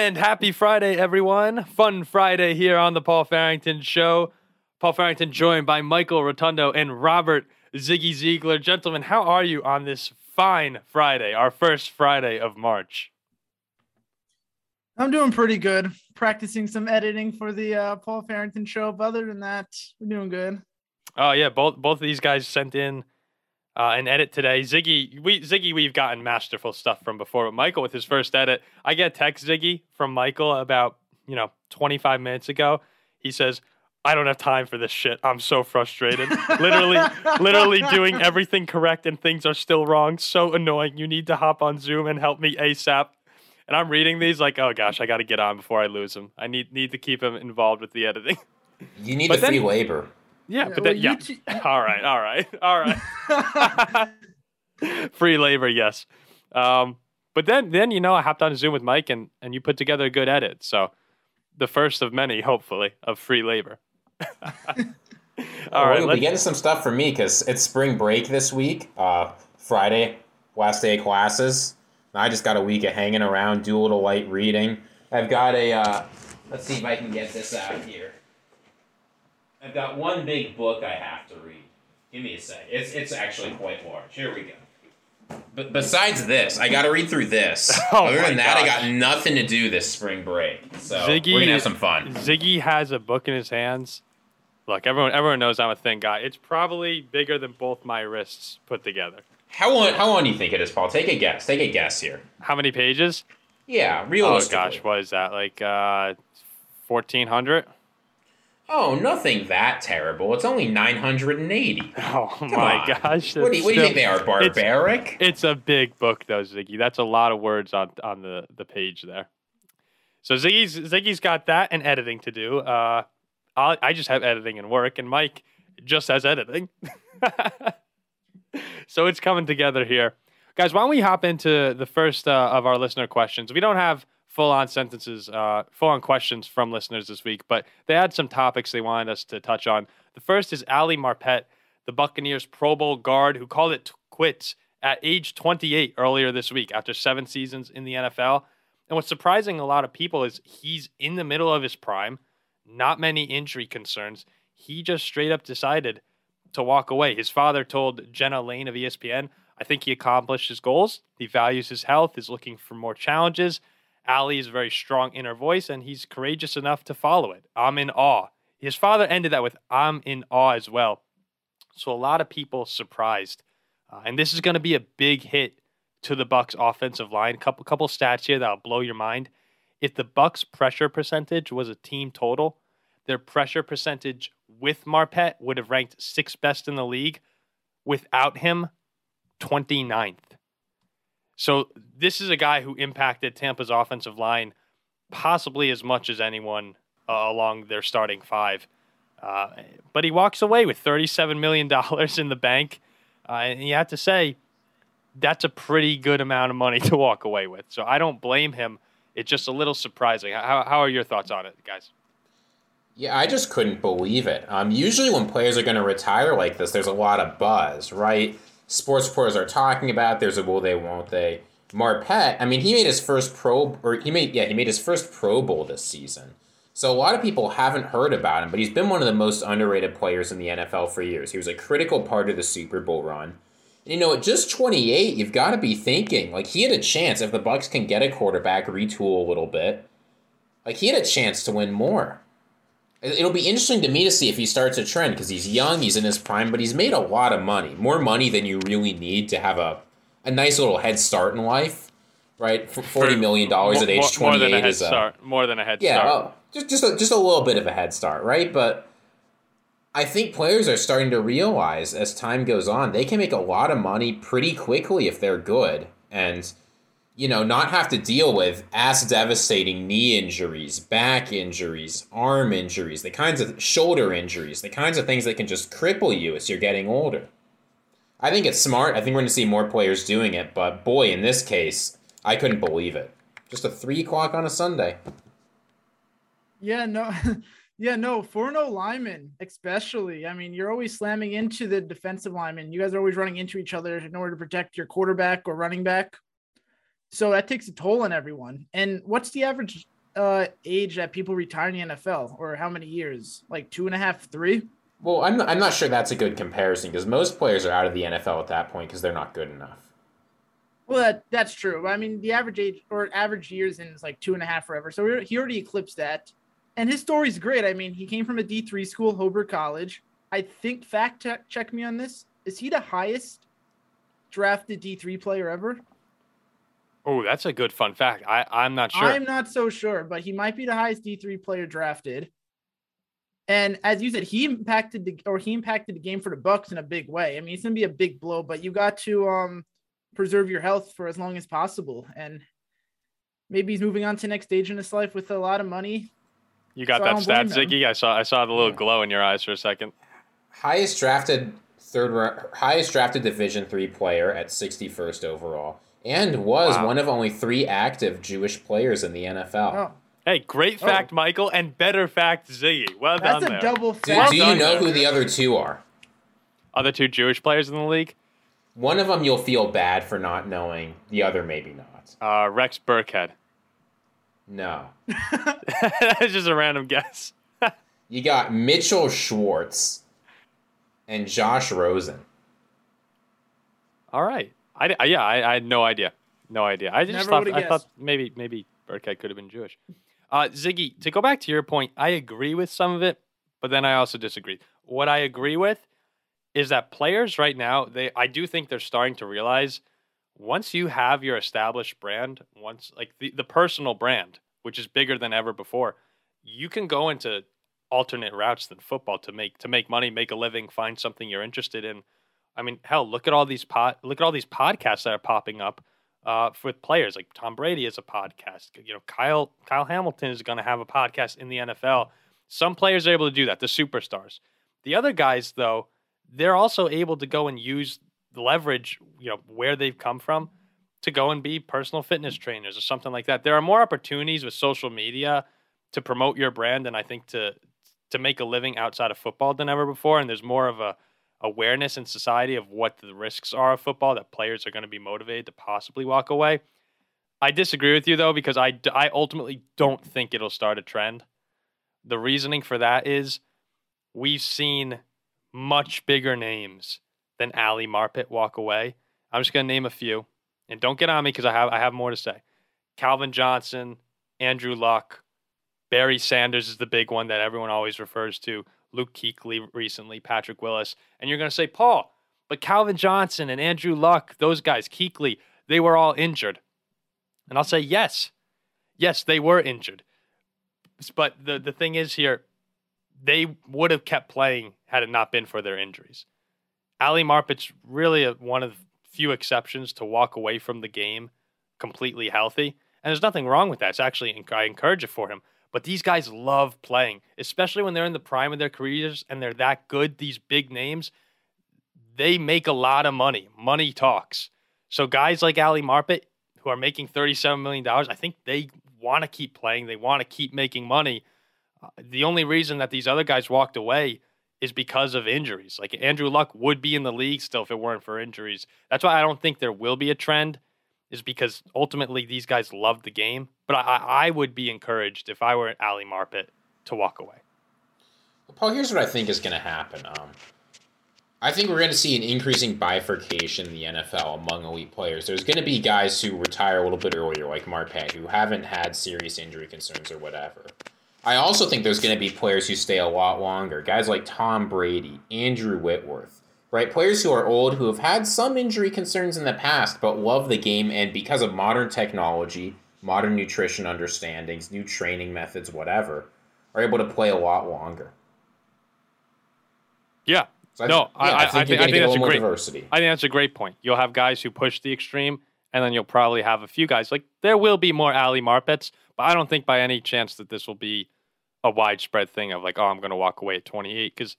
And happy Friday, everyone. Fun Friday here on the Paul Farrington Show. Paul Farrington joined by Michael Rotundo and Robert Ziggy Ziegler. Gentlemen, how are you on this fine Friday, our first Friday of March? I'm doing pretty good. Practicing some editing for the uh, Paul Farrington Show. But other than that, we're doing good. Oh yeah, both both of these guys sent in uh, an edit today. Ziggy, we Ziggy, we've gotten masterful stuff from before, but Michael with his first edit, I get text Ziggy from Michael about you know 25 minutes ago. He says, "I don't have time for this shit. I'm so frustrated. literally, literally doing everything correct and things are still wrong. So annoying. You need to hop on Zoom and help me ASAP." And I'm reading these like, oh gosh, I got to get on before I lose him. I need need to keep him involved with the editing. You need but the free then, labor. Yeah, yeah but well, then, yeah. T- all right, all right, all right. Free labor, yes. Um, but then, then you know, I hopped on Zoom with Mike, and and you put together a good edit. So, the first of many, hopefully, of free labor. all well, right, we'll be getting some stuff for me because it's spring break this week. Uh, Friday, last day of classes. I just got a week of hanging around, do a little light reading. I've got a. Uh, let's see if I can get this out here. I've got one big book I have to read. Give me a sec. It's it's actually quite large. Here we go. But besides this, I got to read through this. Oh Other than that, gosh. I got nothing to do this spring break. So Ziggy, we're gonna have some fun. Ziggy has a book in his hands. Look, everyone everyone knows I'm a thin guy. It's probably bigger than both my wrists put together. How long? How long do you think it is, Paul? Take a guess. Take a guess here. How many pages? Yeah, realistically. Oh gosh, what is that? Like uh, fourteen hundred? Oh, nothing that terrible. It's only 980. Oh Come my on. gosh. What do, you, what do, you, think they are, barbaric? It's, it's, a big book though, Ziggy. That's a lot of words on on the, the page there. So Ziggy's Ziggy's got that and editing to do. Uh, i I just have editing and work, and Mike just has editing. so it's coming together here. Guys, why don't we hop into the first uh, of our listener questions? We don't have full on sentences, uh, full on questions from listeners this week, but they had some topics they wanted us to touch on. The first is Ali Marpet, the Buccaneers Pro Bowl guard who called it quits at age 28 earlier this week after seven seasons in the NFL. And what's surprising a lot of people is he's in the middle of his prime, not many injury concerns. He just straight up decided to walk away. His father told Jenna Laine of ESPN, I think he accomplished his goals. He values his health, is looking for more challenges, Ali is very strong inner voice, and he's courageous enough to follow it. I'm in awe. His father ended that with "I'm in awe" as well. So a lot of people surprised, uh, and this is going to be a big hit to the Bucks offensive line. Couple couple stats here that'll blow your mind. If the Bucks pressure percentage was a team total, their pressure percentage with Marpet would have ranked sixth best in the league. Without him, 29th. So this is a guy who impacted Tampa's offensive line possibly as much as anyone uh, along their starting five. Uh, but he walks away with $37 million in the bank. Uh, and you have to say, that's a pretty good amount of money to walk away with. So I don't blame him. It's just a little surprising. How, how are your thoughts on it, guys? Yeah, I just couldn't believe it. Um, usually, when players are going to retire like this, there's a lot of buzz, right? Sports reporters are talking about. There's a will they, won't they. Marpet, I mean, he made his first pro, or he made, yeah, he made his first Pro Bowl this season. So a lot of people haven't heard about him, but he's been one of the most underrated players in the NFL for years. He was a critical part of the Super Bowl run. And, you know, at just 28, you've got to be thinking like he had a chance if the Bucks can get a quarterback, retool a little bit. Like he had a chance to win more. It'll be interesting to me to see if he starts a trend because he's young, he's in his prime, but he's made a lot of money, more money than you really need to have a, a nice little head start in life, right? Forty million dollars at age twenty eight is a start. more than a head yeah, start. Oh, just just a, just a little bit of a head start, right? But I think players are starting to realize as time goes on they can make a lot of money pretty quickly if they're good, and you know, not have to deal with as devastating knee injuries, back injuries, arm injuries, the kinds of shoulder injuries, the kinds of things that can just cripple you as you're getting older. I think it's smart. I think we're going to see more players doing it, but boy, in this case, I couldn't believe it. Just a three o'clock on a Sunday. Yeah, no. Yeah, no, for no lineman, especially. I mean, you're always slamming into the defensive lineman. You guys are always running into each other in order to protect your quarterback or running back So that takes a toll on everyone. And what's the average uh, age that people retire in the NFL, or how many years? Like two and a half, three? Well, I'm I'm not sure that's a good comparison because most players are out of the NFL at that point because they're not good enough. Well, that, that's true. I mean, the average age or average years in is like two and a half forever. So he already eclipsed that. And his story's great. I mean, he came from a D3 school, Hobart College. I think, fact check me on this, is he the highest drafted D3 player ever? Oh, that's a good fun fact. I, I'm not sure. I'm not so sure, but he might be the highest D3 player drafted. And as you said, he impacted the or he impacted the game for the Bucks in a big way. I mean, it's gonna be a big blow, but you got to um preserve your health for as long as possible. And maybe he's moving on to next stage in his life with a lot of money. You got so that stat, Ziggy? I saw I saw the little glow in your eyes for a second. Highest drafted third highest drafted Division three player at sixty first overall, and was wow. one of only three active Jewish players in the NFL. Oh. Hey, great oh. fact, oh. Michael, and better fact, Ziggy. Well That's done. That's a there. double fact. Do, do you know who the other two are? Other two Jewish players in the league? One of them you'll feel bad for not knowing. The other maybe not. Uh, Rex Burkhead. No. That's just a random guess. you got Mitchell Schwartz and Josh Rosen. All right. I, I yeah, I, I, had no idea. No idea. I just Never thought I thought maybe maybe Burkhead could have been Jewish. Uh, Ziggy, to go back to your point, I agree with some of it, but then I also disagree. What I agree with is that players right now, they I do think they're starting to realize once you have your established brand, once like the, the personal brand, which is bigger than ever before, you can go into alternate routes than football to make to make money, make a living, find something you're interested in. I mean, hell, look at all these pod, look at all these podcasts that are popping up uh, with players like Tom Brady is a podcast. You know, Kyle Kyle Hamilton is going to have a podcast in the NFL. Some players are able to do that, the superstars. The other guys, though, they're also able to go and use the leverage, you know, where they've come from to go and be personal fitness trainers or something like that. There are more opportunities with social media to promote your brand and I think to to make a living outside of football than ever before and there's more of a awareness in society of what the risks are of football that players are going to be motivated to possibly walk away. I disagree with you though because I I ultimately don't think it'll start a trend. The reasoning for that is we've seen much bigger names than Ali Marpet walk away. I'm just going to name a few, and don't get on me because I have I have more to say. Calvin Johnson, Andrew Luck, Barry Sanders is the big one that everyone always refers to. Luke Kuechly recently, Patrick Willis, and you're going to say Paul, but Calvin Johnson and Andrew Luck, those guys, Kuechly, they were all injured, and I'll say yes, yes, they were injured. But the the thing is here, they would have kept playing had it not been for their injuries. Ali Marpet's really a, one of few exceptions to walk away from the game completely healthy. And there's nothing wrong with that. It's actually, I encourage it for him. But these guys love playing, especially when they're in the prime of their careers and they're that good. These big names, they make a lot of money. Money talks. So guys like Ali Marpet, who are making $37 million, I think they want to keep playing. They want to keep making money. Uh, the only reason that these other guys walked away is because of injuries. Like Andrew Luck would be in the league still if it weren't for injuries. That's why I don't think there will be a trend, is because ultimately these guys love the game. But I, I would be encouraged if I were Ali Marpet to walk away. Well, Paul, here's what I think is going to happen. Um, I think we're going to see an increasing bifurcation in the NFL among elite players. There's going to be guys who retire a little bit earlier, like Marpet, who haven't had serious injury concerns or whatever. I also think there's going to be players who stay a lot longer. Guys like Tom Brady, Andrew Whitworth, right? Players who are old, who have had some injury concerns in the past, but love the game, and because of modern technology, modern nutrition understandings, new training methods, whatever, are able to play a lot longer. Yeah. So no, I, yeah, I, I, think, I think, I think that's a great diversity. I think that's a great point. You'll have guys who push the extreme, and then you'll probably have a few guys like there will be more Ali Marpets, but I don't think by any chance that this will be a widespread thing of like, oh, I'm going to walk away at 28 because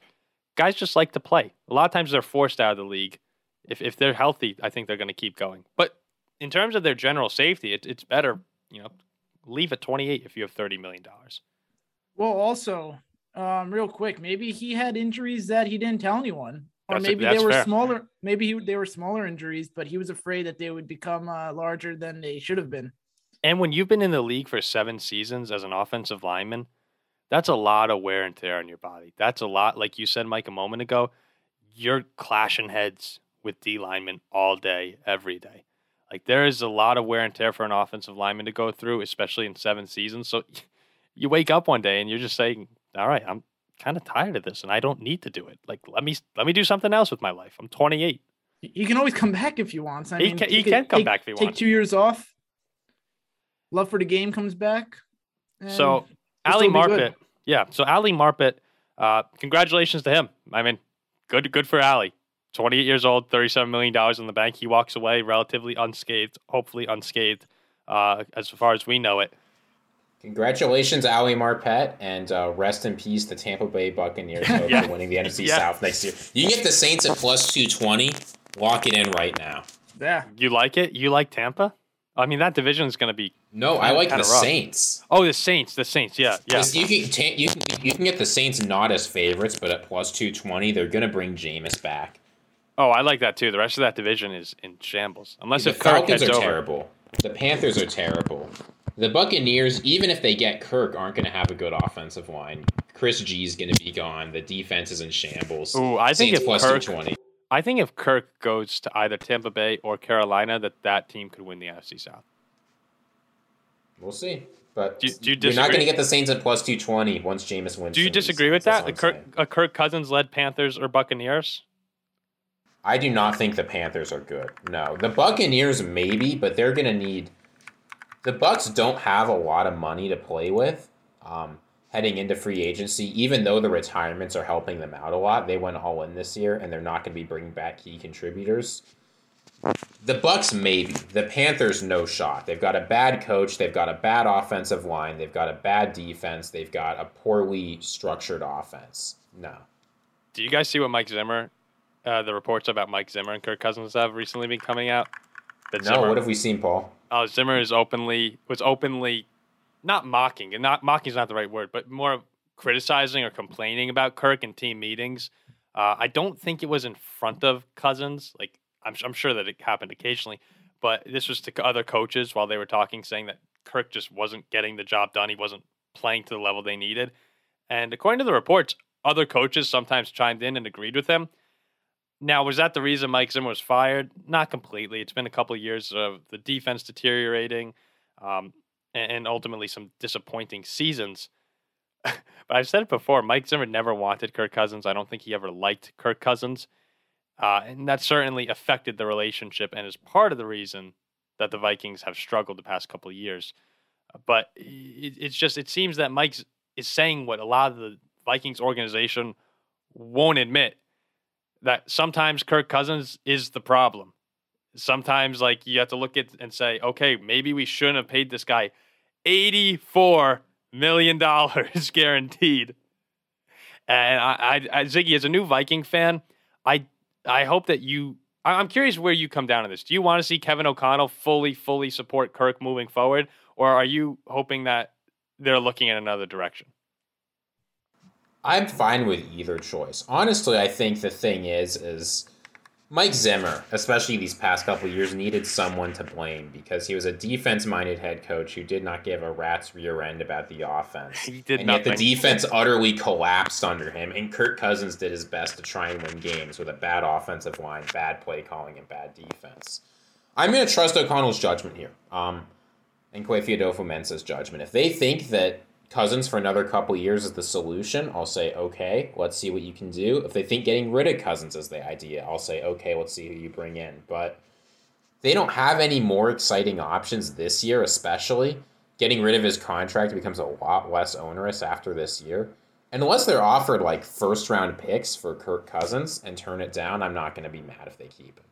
guys just like to play. A lot of times they're forced out of the league. If if they're healthy, I think they're going to keep going. But in terms of their general safety, it, it's better, you know, leave at 28 if you have 30 million dollars. Well, also, um, real quick, maybe he had injuries that he didn't tell anyone Or That's- maybe that's they were fair. smaller. Maybe he, they were smaller injuries, but he was afraid that they would become uh, larger than they should have been. And when you've been in the league for seven seasons as an offensive lineman, that's a lot of wear and tear on your body. That's a lot, like you said, Mike, a moment ago. You're clashing heads with D linemen all day, every day. Like there is a lot of wear and tear for an offensive lineman to go through, especially in seven seasons. So you wake up one day and you're just saying, "All right, I'm kind of tired of this, and I don't need to do it. Like let me let me do something else with my life. I'm 28. He can always come back if you want. I He mean, can- he could can come take- back if he take wants. two years off. Love for the game comes back. and So Ali still be good. Marpet, yeah. So Ali Marpet, uh, congratulations to him. I mean, good good for Ali. 28 years old, 37 million dollars in the bank. He walks away relatively unscathed, hopefully unscathed, uh, as far as we know it. Congratulations, Ali Marpet, and uh, rest in peace, the Tampa Bay Buccaneers Yeah. for winning the NFC Yeah. South next year. You get the Saints at plus 220. Lock it in right now. Yeah. You like it? You like Tampa? I mean, that division is going to be. No, I like the rough. Saints. Oh, the Saints. The Saints. Yeah, yeah. You can, you, can, you can get the Saints not as favorites, but at plus 220, they're going to bring Jameis back. Oh, I like that too. The rest of that division is in shambles, unless the if Kirk Falcons are over. terrible. The Panthers are terrible. The Buccaneers, even if they get Kirk, aren't going to have a good offensive line. Chris G is going to be gone. The defense is in shambles. Ooh, I think Saints if plus Kirk- 220. I think if Kirk goes to either Tampa Bay or Carolina, that that team could win the NFC South. We'll see. But Do you- do you you're not going to get the Saints at plus 220 once Jameis wins. Do you some of these disagree with that? A Kirk, all I'm saying. a Kirk Cousins led Panthers or Buccaneers? I do not think the Panthers are good. No, the Buccaneers maybe, but they're going to need. The Bucks don't have a lot of money to play with um, heading into free agency. Even though the retirements are helping them out a lot, they went all in this year, and they're not going to be bringing back key contributors. The Bucks maybe. The Panthers no shot. They've got a bad coach. They've got a bad offensive line. They've got a bad defense. They've got a poorly structured offense. No. Do you guys see what Mike Zimmer, uh, the reports about Mike Zimmer and Kirk Cousins have recently been coming out? That No. What have we seen, Paul? Oh, Zimmer is openly was openly not mocking, and not mocking is not the right word, but more criticizing or complaining about Kirk in team meetings. Uh, I don't think it was in front of Cousins. Like I'm, I'm sure that it happened occasionally, but this was to other coaches while they were talking, saying that Kirk just wasn't getting the job done. He wasn't playing to the level they needed. And according to the reports, other coaches sometimes chimed in and agreed with him. Now, was that the reason Mike Zimmer was fired? Not completely. It's been a couple of years of the defense deteriorating, um, and, ultimately some disappointing seasons. but I've said it before: Mike Zimmer never wanted Kirk Cousins. I don't think he ever liked Kirk Cousins, uh, and that certainly affected the relationship and is part of the reason that the Vikings have struggled the past couple of years. But it, it's just it seems that Mike is saying what a lot of the Vikings organization won't admit that sometimes Kirk Cousins is the problem. Sometimes, like you have to look at and say, okay, maybe we shouldn't have paid this guy eighty-four million dollars guaranteed. And I, I, I, Ziggy, as a new Viking fan, I, I hope that you. I'm curious where you come down on this. Do you want to see Kevin O'Connell fully, fully support Kirk moving forward, or are you hoping that they're looking in another direction? I'm fine with either choice. Honestly, I think the thing is, is Mike Zimmer, especially these past couple years, needed someone to blame because he was a defense-minded head coach who did not give a rat's rear end about the offense. He did and yet the defense utterly collapsed under him, and Kirk Cousins did his best to try and win games with a bad offensive line, bad play calling, and bad defense. I'm going to trust O'Connell's judgment here, um, and Kwesi Adofo-Mensah's judgment. If they think that Cousins for another couple years is the solution, I'll say, okay, let's see what you can do. If they think getting rid of Cousins is the idea, I'll say, okay, let's see who you bring in. But they don't have any more exciting options this year, especially. Getting rid of his contract becomes a lot less onerous after this year. And unless they're offered like first round picks for Kirk Cousins and turn it down, I'm not going to be mad if they keep him.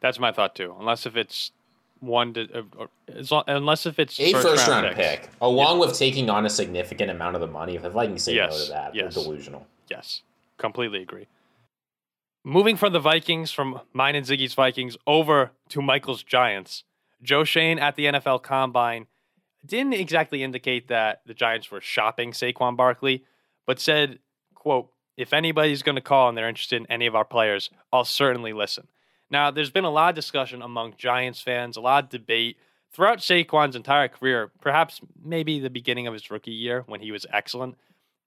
That's my thought too. Unless if it's one to, uh, as long, unless if it's A first, round, picks. pick, along with taking on a significant amount of the money. If the Vikings say no to that, yes. they're delusional. Yes, completely agree. Moving from the Vikings, from mine and Ziggy's Vikings, over to Michael's Giants. Joe Schoen at the NFL Combine didn't exactly indicate that the Giants were shopping Saquon Barkley, but said, quote, if anybody's going to call and they're interested in any of our players, I'll certainly listen. Now, there's been a lot of discussion among Giants fans, a lot of debate throughout Saquon's entire career, perhaps maybe the beginning of his rookie year when he was excellent,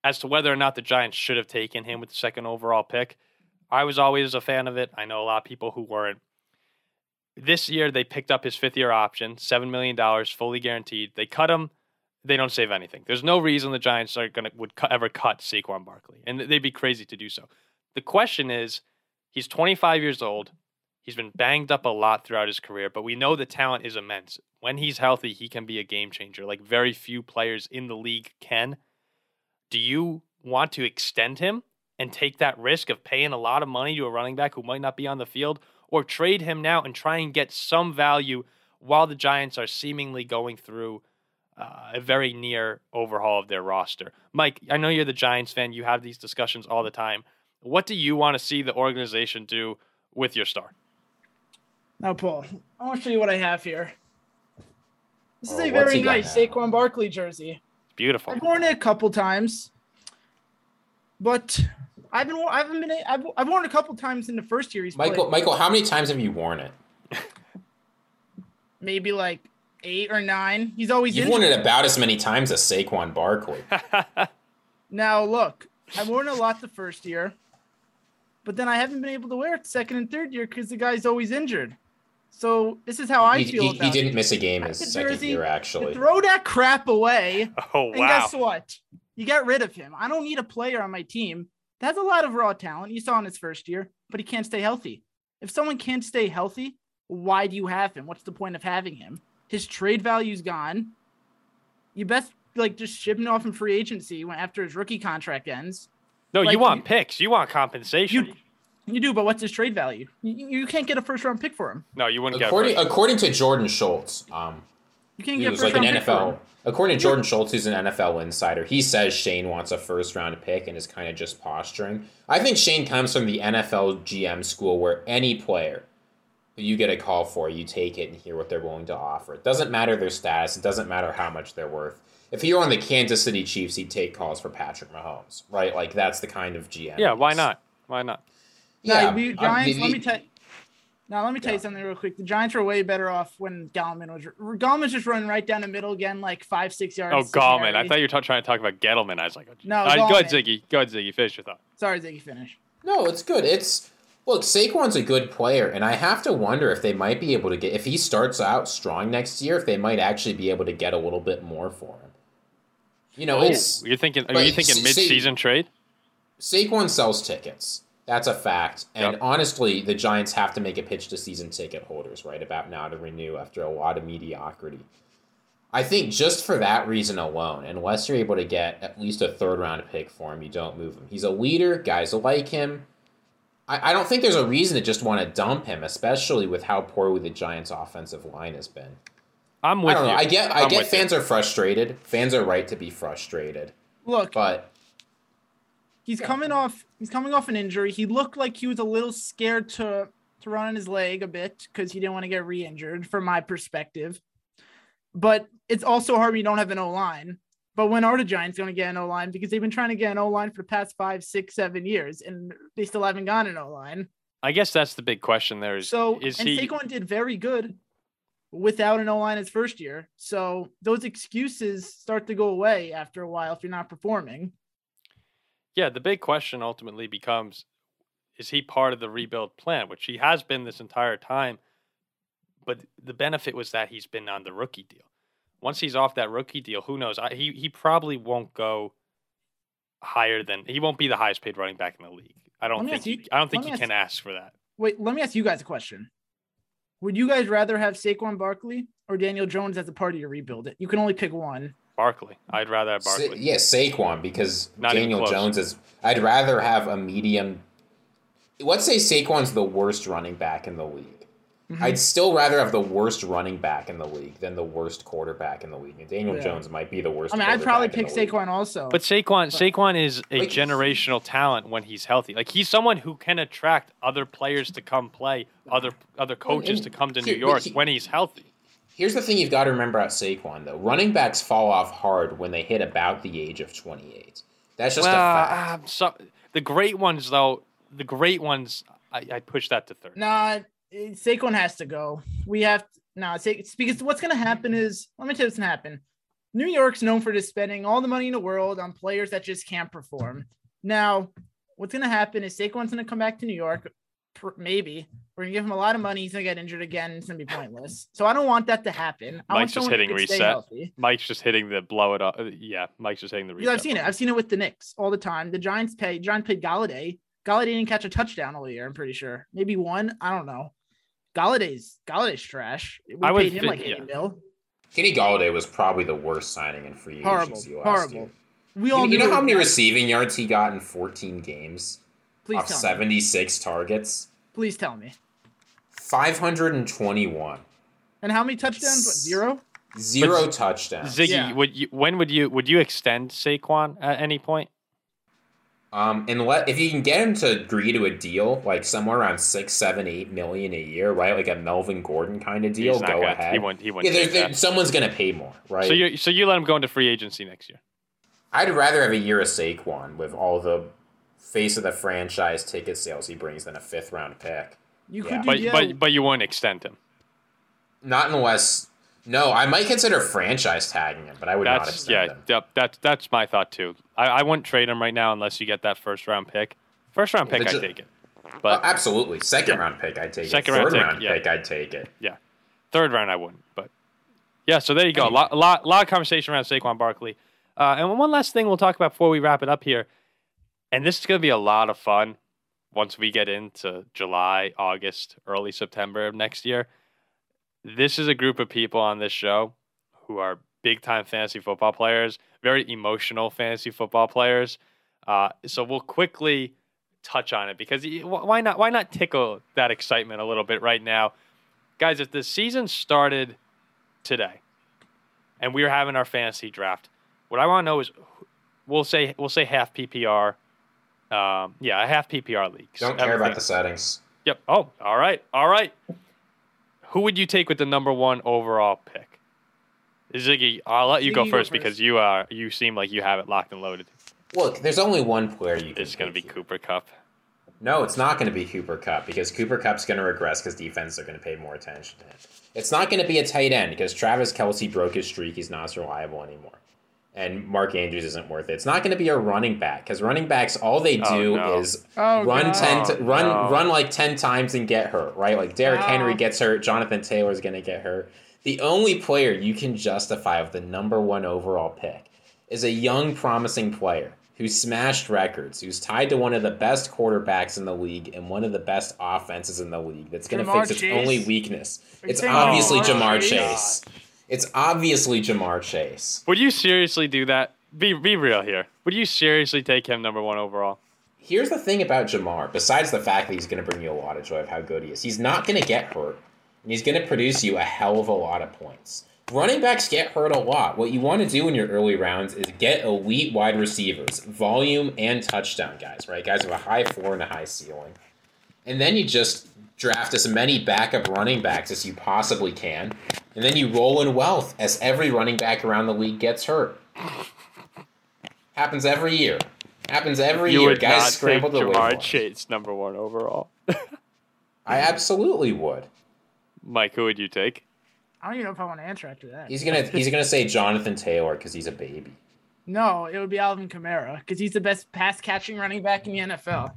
as to whether or not the Giants should have taken him with the second overall pick. I was always a fan of it. I know a lot of people who weren't. This year, they picked up his fifth year option, $7 million, fully guaranteed. They cut him. They don't save anything. There's no reason the Giants are gonna would cu- ever cut Saquon Barkley, and they'd be crazy to do so. The question is, he's 25 years old. He's been banged up a lot throughout his career, but we know the talent is immense. When he's healthy, he can be a game changer, like very few players in the league can. Do you want to extend him and take that risk of paying a lot of money to a running back who might not be on the field, or trade him now and try and get some value while the Giants are seemingly going through uh, a very near overhaul of their roster? Mike, I know you're the Giants fan. You have these discussions all the time. What do you want to see the organization do with your star? Now, Paul, I want to show you what I have here. This is Oh, a very nice now? Saquon Barkley jersey. It's beautiful. I've worn it a couple times, but I've been I haven't been I've, I've worn it a couple times in the first year he's Michael, played. Michael, how many times have you worn it? Maybe like eight or nine. He's always You've injured. worn it about as many times as Saquon Barkley. Now look, I've worn it a lot the first year, but then I haven't been able to wear it second and third year because the guy's always injured. So this is how I he, feel he, about he didn't it. miss a game his second jersey, year, actually. Throw that crap away. oh wow! And guess what? You got rid of him. I don't need a player on my team That's a lot of raw talent. You saw in his first year, but he can't stay healthy. If someone can't stay healthy, why do you have him? What's the point of having him? His trade value's gone. You best like just ship him off in free agency when after his rookie contract ends. No, like, you want you- picks. You want compensation. You you do, but what's his trade value? You, you can't get a first round pick for him. no, you wouldn't According, get. according to Jordan Schultz, um, You can't he get a was first like an round pick for NFL. him. According to Jordan Schultz, who's an NFL insider, he says Schoen wants a first round pick and is kind of just posturing. I think Schoen comes from the NFL GM school where any player that you get a call for, you take it and hear what they're willing to offer. It doesn't matter their status, it doesn't matter how much they're worth. If he were on the Kansas City Chiefs, he'd take calls for Patrick Mahomes, right? Like that's the kind of GM. Yeah, why not? Why not? Now, Yeah, we, um, Giants. the- let me tell. Now let me tell you something real quick. The Giants were way better off when Gallman was. Gallman's just running right down the middle again, like five, six yards. Oh, Gallman. I thought you were t- trying to talk about Gettleman. I was like, oh. No, All right, go ahead, Gallman. Ziggy. Go ahead, Ziggy. Finish your thought. Sorry, Ziggy. Finish. No, it's good. It's look, Saquon's a good player, and I have to wonder if they might be able to get if he starts out strong next year, if they might actually be able to get a little bit more for him. You know, it's You're thinking? Are you thinking see- mid-season trade? Saquon sells tickets. That's a fact. And Yep. honestly, the Giants have to make a pitch to season ticket holders right about now to renew after a lot of mediocrity. I think just for that reason alone, unless you're able to get at least a third round pick for him, you don't move him. He's a leader. Guys like him. I, I don't think there's a reason to just want to dump him, especially with how poorly the Giants' offensive line has been. I'm I with don't know. you. I get I I'm get with you. fans are frustrated. Fans are right to be frustrated. Look, But he's coming off. He's coming off an injury. He looked like he was a little scared to to run on his leg a bit because he didn't want to get re-injured, from my perspective. But it's also hard when you don't have an O line. But when are the Giants going to get an O line? Because they've been trying to get an O line for the past five, six, seven years, and they still haven't gotten an O line. I guess that's the big question. There is. So is and he? Saquon did very good without an O line his first year. So those excuses start to go away after a while if you're not performing. Yeah, the big question ultimately becomes: Is he part of the rebuild plan, which he has been this entire time? But the benefit was that he's been on the rookie deal. Once he's off that rookie deal, who knows? I, he he probably won't go higher than he won't be the highest paid running back in the league. I don't think ask he, you- I don't think he me can ask for that. Wait, let me ask you guys a question. Would you guys rather have Saquon Barkley or Daniel Jones as a part of your rebuild? It you can only pick one. Barkley, I'd rather have Sa- Barkley. yeah, Saquon because Not Daniel. Jones is. I'd rather have a medium. Let's say Saquon's the worst running back in the league. Mhm. I'd still rather have the worst running back in the league than the worst quarterback in the league. And Daniel Yeah. Jones might be the worst. I mean, I'd probably pick in league. Saquon also. But Saquon, Saquon is a Like- generational talent when he's healthy. Like he's someone who can attract other players to come play, other other coaches and to come to New York he- when he's healthy. Here's the thing you've got to remember about Saquon though: running backs fall off hard when they hit about the age of 28. That's just well, a fact. um, so the great ones though, the great ones, I, I push that to third. Nah, Saquon has to go. We have to, nah, Sa- because what's gonna happen is let me tell you what's gonna happen. New York's known for just spending all the money in the world on players that just can't perform. Now, what's gonna happen is Saquon's gonna come back to New York, pr- maybe. We're gonna give him a lot of money. He's gonna get injured again. It's gonna be pointless. So I don't want that to happen. I Mike's just hitting reset. Mike's just hitting the blow it up. uh, Yeah, Mike's just hitting the Because reset. I've seen it. I've seen it with the Knicks all the time. The Giants pay. Giants paid Golladay. Golladay didn't catch a touchdown all year. I'm pretty sure. Maybe one. I don't know. Golladay's Golladay's trash. We I would paid him thi- like 80 yeah. mil. Kenny Golladay was probably the worst signing in free Horrible. agency last Horrible. year. We You, all you knew know how many receiving yards he got in 14 games Please off tell me. 76 targets? Please tell me. 521. And how many touchdowns? What, zero. Zero But touchdowns. Ziggy, Yeah. would you? When would you? Would you extend Saquon at any point? Um, and let if you can get him to agree to a deal like somewhere around six, seven, eight million a year, right? Like a Melvin Gordon kind of deal. Go gonna- ahead. He wouldn't. He yeah, wouldn't. there, take there- that. someone's gonna pay more, right? So you so you let him go into free agency next year. I'd rather have a year of Saquon with all the face of the franchise ticket sales he brings than a fifth round pick. You Yeah. could do But yeah, but but you wouldn't extend him. Not unless no, I might consider franchise tagging him, but I would not extend yeah. him. Yep, that's that's my thought too. I, I wouldn't trade him right now unless you get that first round pick. First round pick, I take it. Uh, But absolutely, second Yeah. round pick, I'd take Second it. round Third pick, round yeah. pick, I'd take it. Yeah, third round, I wouldn't. But yeah, so there you go. A Hey. lot, a lot, lot of conversation around Saquon Barkley. Uh, and one last thing we'll talk about before we wrap it up here, and this is going to be a lot of fun once we get into July, August, early September of next year. This is a group of people on this show who are big time fantasy football players, very emotional fantasy football players. Uh, so we'll quickly touch on it because why not? Why not tickle that excitement a little bit right now? guys, if the season started today and we were having our fantasy draft, what I want to know is we'll say we'll say half PPR. Um, yeah, a half PPR leagues. Don't care about Everything- the settings. Yep. Oh, all right, all right. Who would you take with the number one overall pick? Ziggy, I'll let you go you go first because you are you seem like you have it locked and loaded. Look, there's only one player you. It's going to be here. Cooper Kupp. No, it's not going to be Cooper Kupp because Cooper Kupp's going to regress because defenses are going to pay more attention to him. It's not going to be a tight end because Travis Kelce broke his streak. He's not as reliable anymore. And Mark Andrews isn't worth it. It's not going to be a running back because running backs, all they Oh, do no. is Oh, run God. ten, t- Oh, run no. run like ten times and get hurt. Right, like Derrick Wow. Henry gets hurt. Jonathan Taylor's going to get hurt. The only player you can justify with the number one overall pick is a young, promising player who smashed records, who's tied to one of the best quarterbacks in the league and one of the best offenses in the league. That's going to fix its Chase? only weakness. Are you It's obviously Ja'Marr Ja'Marr Chase? Chase. It's obviously Ja'Marr Chase. Would you seriously do that? Be be real here. Would you seriously take him number one overall? Here's the thing about Ja'Marr, besides the fact that he's going to bring you a lot of joy of how good he is, he's not going to get hurt, and he's going to produce you a hell of a lot of points. Running backs get hurt a lot. What you want to do in your early rounds is get elite wide receivers, volume and touchdown guys, right? Guys with a high floor and a high ceiling. And then you just draft as many backup running backs as you possibly can, and then you roll in wealth as every running back around the league gets hurt. Happens every year. Happens every you year. would Guys not take scramble to. Ja'Marr. Chase number one overall. I absolutely would. Mike, who would you take? I don't even know if I want to answer after that. He's gonna he's gonna say Jonathan Taylor because he's a baby. No, it would be Alvin Kamara because he's the best pass catching running back in the NFL.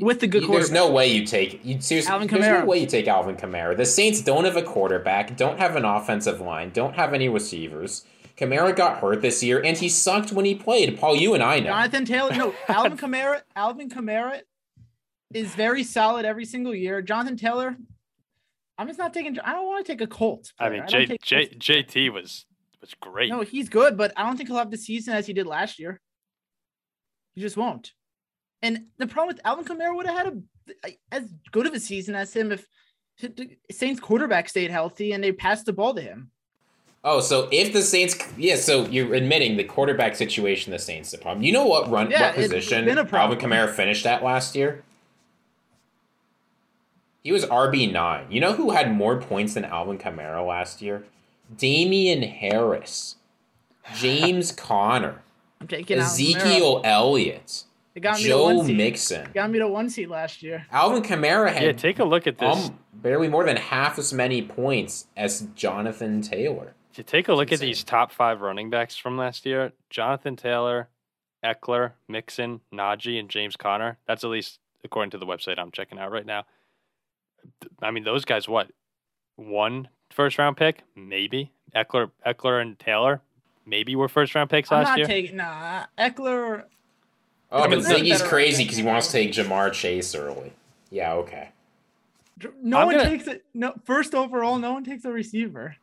With the good You- There's no way you take you seriously. Alvin there's no Kamara. way you take Alvin Kamara. The Saints don't have a quarterback, don't have an offensive line, don't have any receivers. Kamara got hurt this year, and he sucked when he played. Paul, you and I know. Jonathan Taylor, no, Alvin Kamara, Alvin Kamara is very solid every single year. Jonathan Taylor, I'm just not taking. I don't want to take a Colt. I mean, player. J, don't J, take- JT was was great. No, he's good, but I don't think he'll have the season as he did last year. He just won't. And the problem with Alvin Kamara would have had a as good of a season as him if the Saints quarterback stayed healthy and they passed the ball to him. Oh, so if the Saints, yeah, so you're admitting the quarterback situation, the Saints the problem. You know what run, Yeah, what position Alvin. Kamara finished at last year? He was RB nine. You know who had more points than Alvin Kamara last year? Damien Harris, James Conner, I'm taking Alvin Ezekiel Elliott, It got me to Joe one seed. Mixon, Got me to one seed last year. Alvin Kamara had Yeah, take a look at this. um, barely more than half as many points as Jonathan Taylor. If you take a look at insane. these top five running backs from last year, Jonathan Taylor, Ekeler, Mixon, Najee, and James Conner. That's at least according to the website I'm checking out right now. I mean, those guys, what? One first round pick? Maybe. Ekeler, Ekeler and Taylor, maybe were first round picks I'm last not year. taking nah. Ekeler. Oh, I but mean, they're Ziggy's crazy because he wants to take Ja'Marr Chase early. Yeah, okay. No I'm one gonna- takes it. No first overall. No one takes a receiver.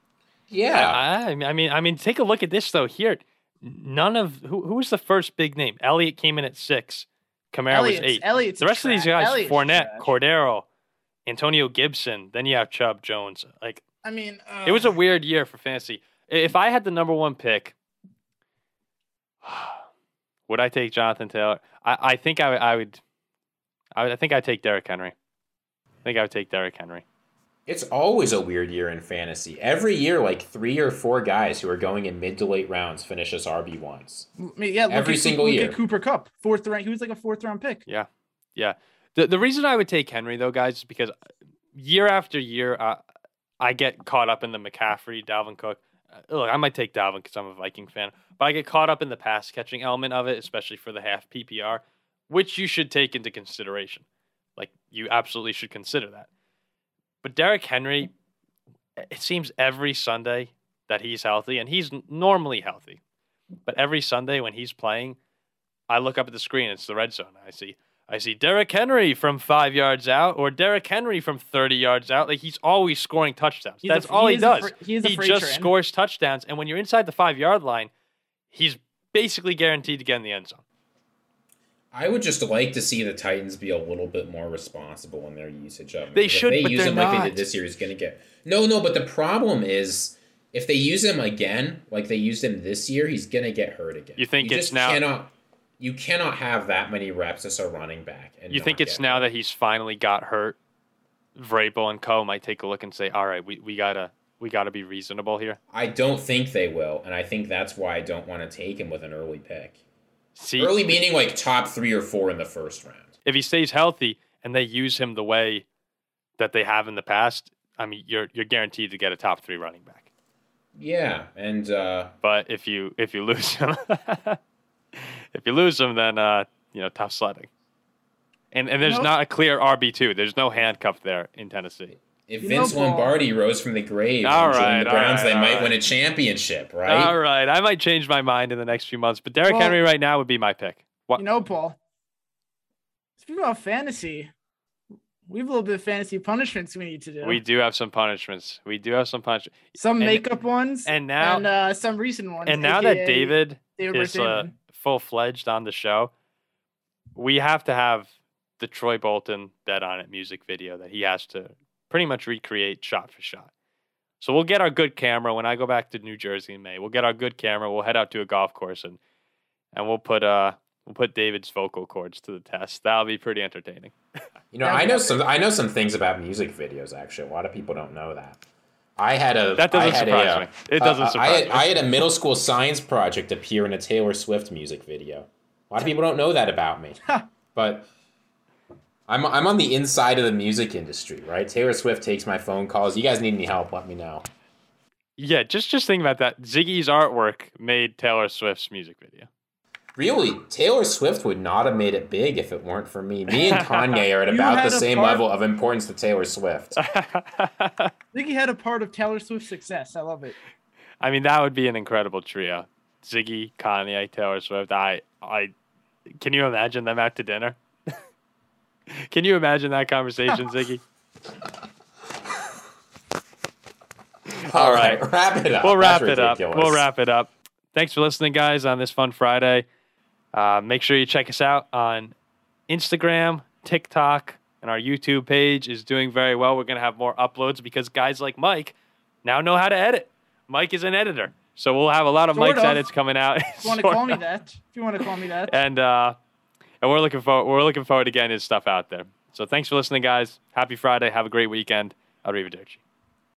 Yeah. I, I mean, I mean, take a look at this though. Here, none of who who was the first big name? Elliott came in at six. Kamara Elliott's, was eight. Elliott's the rest of these guys, Elliott's Fournette, trash. Cordarrelle, Antonio Gibson. Then you have Chubb Jones. Like I mean, uh, it was a weird year for fantasy. If I had the number one pick, would I take Jonathan Taylor? I, I think I, would- I would. I would. I think I'd take Derrick Henry. I think I would take Derrick Henry. It's always a weird year in fantasy. Every year, like three or four guys who are going in mid to late rounds finish as RB ones. I mean, yeah. Look every at, single look year. At Cooper Kupp, fourth round. He was like a fourth round pick. Yeah, yeah. The the reason I would take Henry though, guys, is because year after year, uh, I get caught up in the McCaffrey, Dalvin Cook. Uh, look, I might take Dalvin because I'm a Viking fan, but I get caught up in the pass catching element of it, especially for the half PPR, which you should take into consideration. Like you absolutely should consider that. But Derrick Henry, it seems every Sunday that he's healthy, and he's normally healthy, but every Sunday when he's playing, I look up at the screen. It's the red zone. I see I see Derrick Henry from five yards out or Derrick Henry from 30 yards out. Like he's always scoring touchdowns. He's a- That's all he is a does. fr- he he just train. scores touchdowns. And when you're inside the five yard line, he's basically guaranteed to get in the end zone. I would just like to see the Titans be a little bit more responsible in their usage of him. They should, If they but use they're him like they not. did this year, he's going to get. No, no, but the problem is if they use him again, like they used him this year, he's going to get hurt again. You think you it's just now- Cannot, you cannot have that many reps as a running back. And You think it's now that he's finally got hurt, Vrabel and Co. might take a look and say, all right, we, we gotta we gotta be reasonable here. I don't think they will, and I think that's why I don't want to take him with an early pick. See Early meaning like top three or four in the first round. if he stays healthy and they use him the way that they have in the past, I mean you're you're guaranteed to get a top three running back. Yeah, and uh, But if you if you lose him, if you lose him, then uh, you know tough sledding. And and there's Nope. not a clear RB two. There's no handcuff there in Tennessee. if Vince Paul- Lombardi rose from the grave All and right, the Browns, right, they all might right. win a championship, right? All right, I might change my mind in the next few months, but Derrick Well- Henry right now would be my pick. What? You know, Paul. Speaking about fantasy, we have a little bit of fantasy punishments we need to do. We do have some punishments. We do have some punishments. some and- makeup ones and now- and uh, some recent ones. And now that David David is uh, Berthman. Full fledged on the show, we have to have the Troy Bolton bet on it music video that he has to pretty much recreate shot for shot. So we'll get our good camera when I go back to New Jersey in May. We'll get our good camera. We'll head out to a golf course and and we'll put uh we'll put David's vocal cords to the test. That'll be pretty entertaining. You know, I know some. I know some things about music videos. Actually, a lot of people don't know that. I had a. That doesn't I had surprise a, uh, me. It doesn't uh, surprise I had, me. I had a middle school science project appear in a Taylor Swift music video. A lot of people don't know that about me, but I'm I'm on the inside of the music industry, right? Taylor Swift takes my phone calls. You guys need any help? Let me know. Yeah, just just think about that. Ziggy's artwork made Taylor Swift's music video. Really, Taylor Swift would not have made it big if it weren't for me. Me and Kanye are at about the same part- level of importance to Taylor Swift. I think he had a part of Taylor Swift's success. I love it. I mean, that would be an incredible trio. Ziggy, Kanye, Taylor Swift. I, I, can you imagine them out to dinner? can you imagine that conversation, Ziggy? All right. right, wrap it up. We'll wrap That's it up. We'll wrap it up. Thanks for listening, guys, on this fun Friday. Uh, make sure you check us out on Instagram, TikTok, and our YouTube page is doing very well. We're going to have more uploads because guys like Mike now know how to edit. Mike is an editor. So we'll have a lot of Sort Mike's of. edits coming out. If you want to call me that, if you want to call me that. and uh, and we're looking forward we're looking forward to getting his stuff out there. So thanks for listening, guys. Happy Friday. Have a great weekend. Arrivederci.